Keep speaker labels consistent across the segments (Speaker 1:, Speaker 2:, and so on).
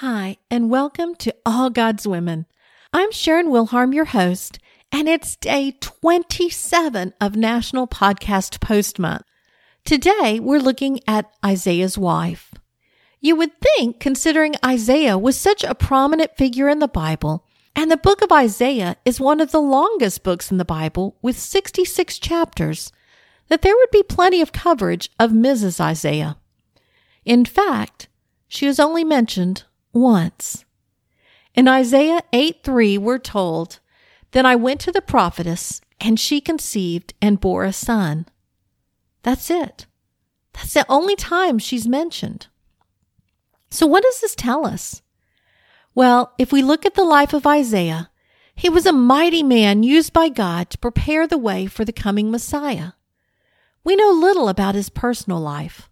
Speaker 1: Hi, and welcome to All God's Women. I'm Sharon Wilharm, your host, and it's day 27 of National Podcast Post Month. Today, we're looking at Isaiah's wife. You would think, considering Isaiah was such a prominent figure in the Bible, and the book of Isaiah is one of the longest books in the Bible with 66 chapters, that there would be plenty of coverage of Mrs. Isaiah. In fact, she is only mentioned once. In Isaiah 8 3, we're told, Then I went to the prophetess, and she conceived and bore a son. That's it. That's the only time she's mentioned. So, what does this tell us? Well, if we look at the life of Isaiah, he was a mighty man used by God to prepare the way for the coming Messiah. We know little about his personal life.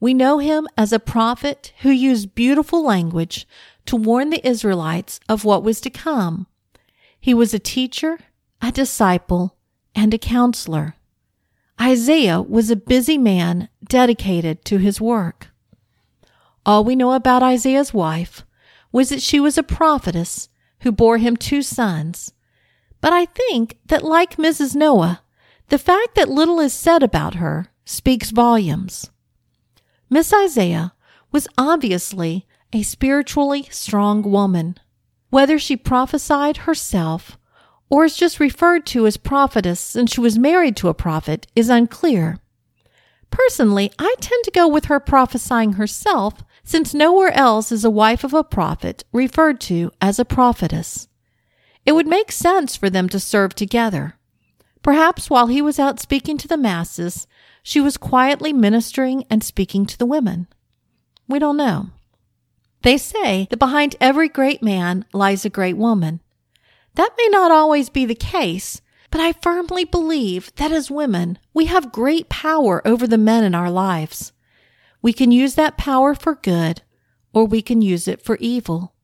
Speaker 1: We know him as a prophet who used beautiful language to warn the Israelites of what was to come. He was a teacher, a disciple, and a counselor. Isaiah was a busy man dedicated to his work. All we know about Isaiah's wife was that she was a prophetess who bore him two sons. But I think that, like Mrs. Noah, the fact that little is said about her speaks volumes. Miss Isaiah was obviously a spiritually strong woman. Whether she prophesied herself or is just referred to as prophetess since she was married to a prophet is unclear. Personally, I tend to go with her prophesying herself since nowhere else is a wife of a prophet referred to as a prophetess. It would make sense for them to serve together. Perhaps while he was out speaking to the masses, she was quietly ministering and speaking to the women. We don't know. They say that behind every great man lies a great woman. That may not always be the case, but I firmly believe that as women, we have great power over the men in our lives. We can use that power for good, or we can use it for evil.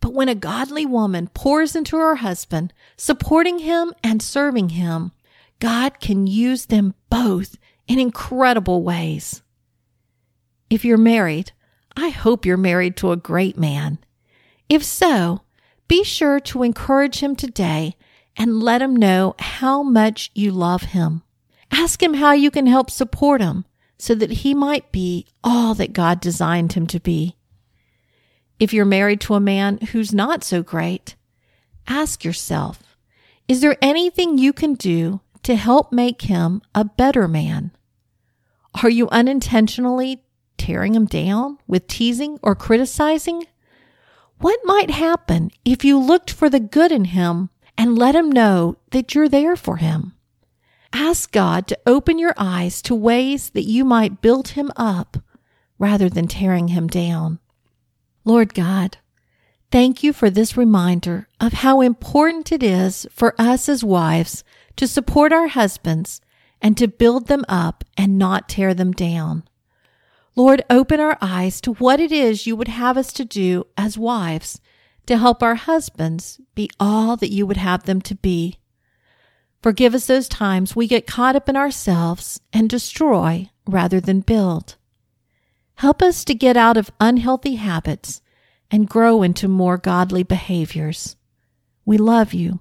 Speaker 1: But when a godly woman pours into her husband, supporting him and serving him, God can use them both in incredible ways. If you're married, I hope you're married to a great man. If so, be sure to encourage him today and let him know how much you love him. Ask him how you can help support him so that he might be all that God designed him to be. If you're married to a man who's not so great, ask yourself, is there anything you can do to help make him a better man? Are you unintentionally tearing him down with teasing or criticizing? What might happen if you looked for the good in him and let him know that you're there for him? Ask God to open your eyes to ways that you might build him up rather than tearing him down. Lord God, thank you for this reminder of how important it is for us as wives to support our husbands and to build them up and not tear them down. Lord, open our eyes to what it is you would have us to do as wives to help our husbands be all that you would have them to be. Forgive us those times we get caught up in ourselves and destroy rather than build. Help us to get out of unhealthy habits and grow into more godly behaviors. We love you.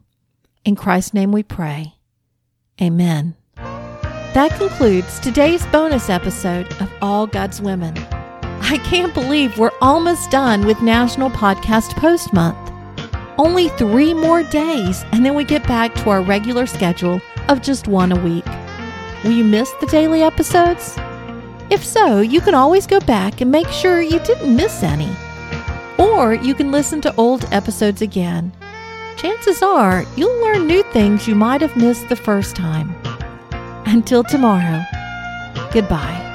Speaker 1: In Christ's name we pray. Amen. That concludes today's bonus episode of All God's Women. I can't believe we're almost done with National Podcast Post Month. Only three more days, and then we get back to our regular schedule of just one a week. Will you miss the daily episodes? If so, you can always go back and make sure you didn't miss any. Or you can listen to old episodes again chances are you'll learn new things you might have missed the first time. Until tomorrow, goodbye.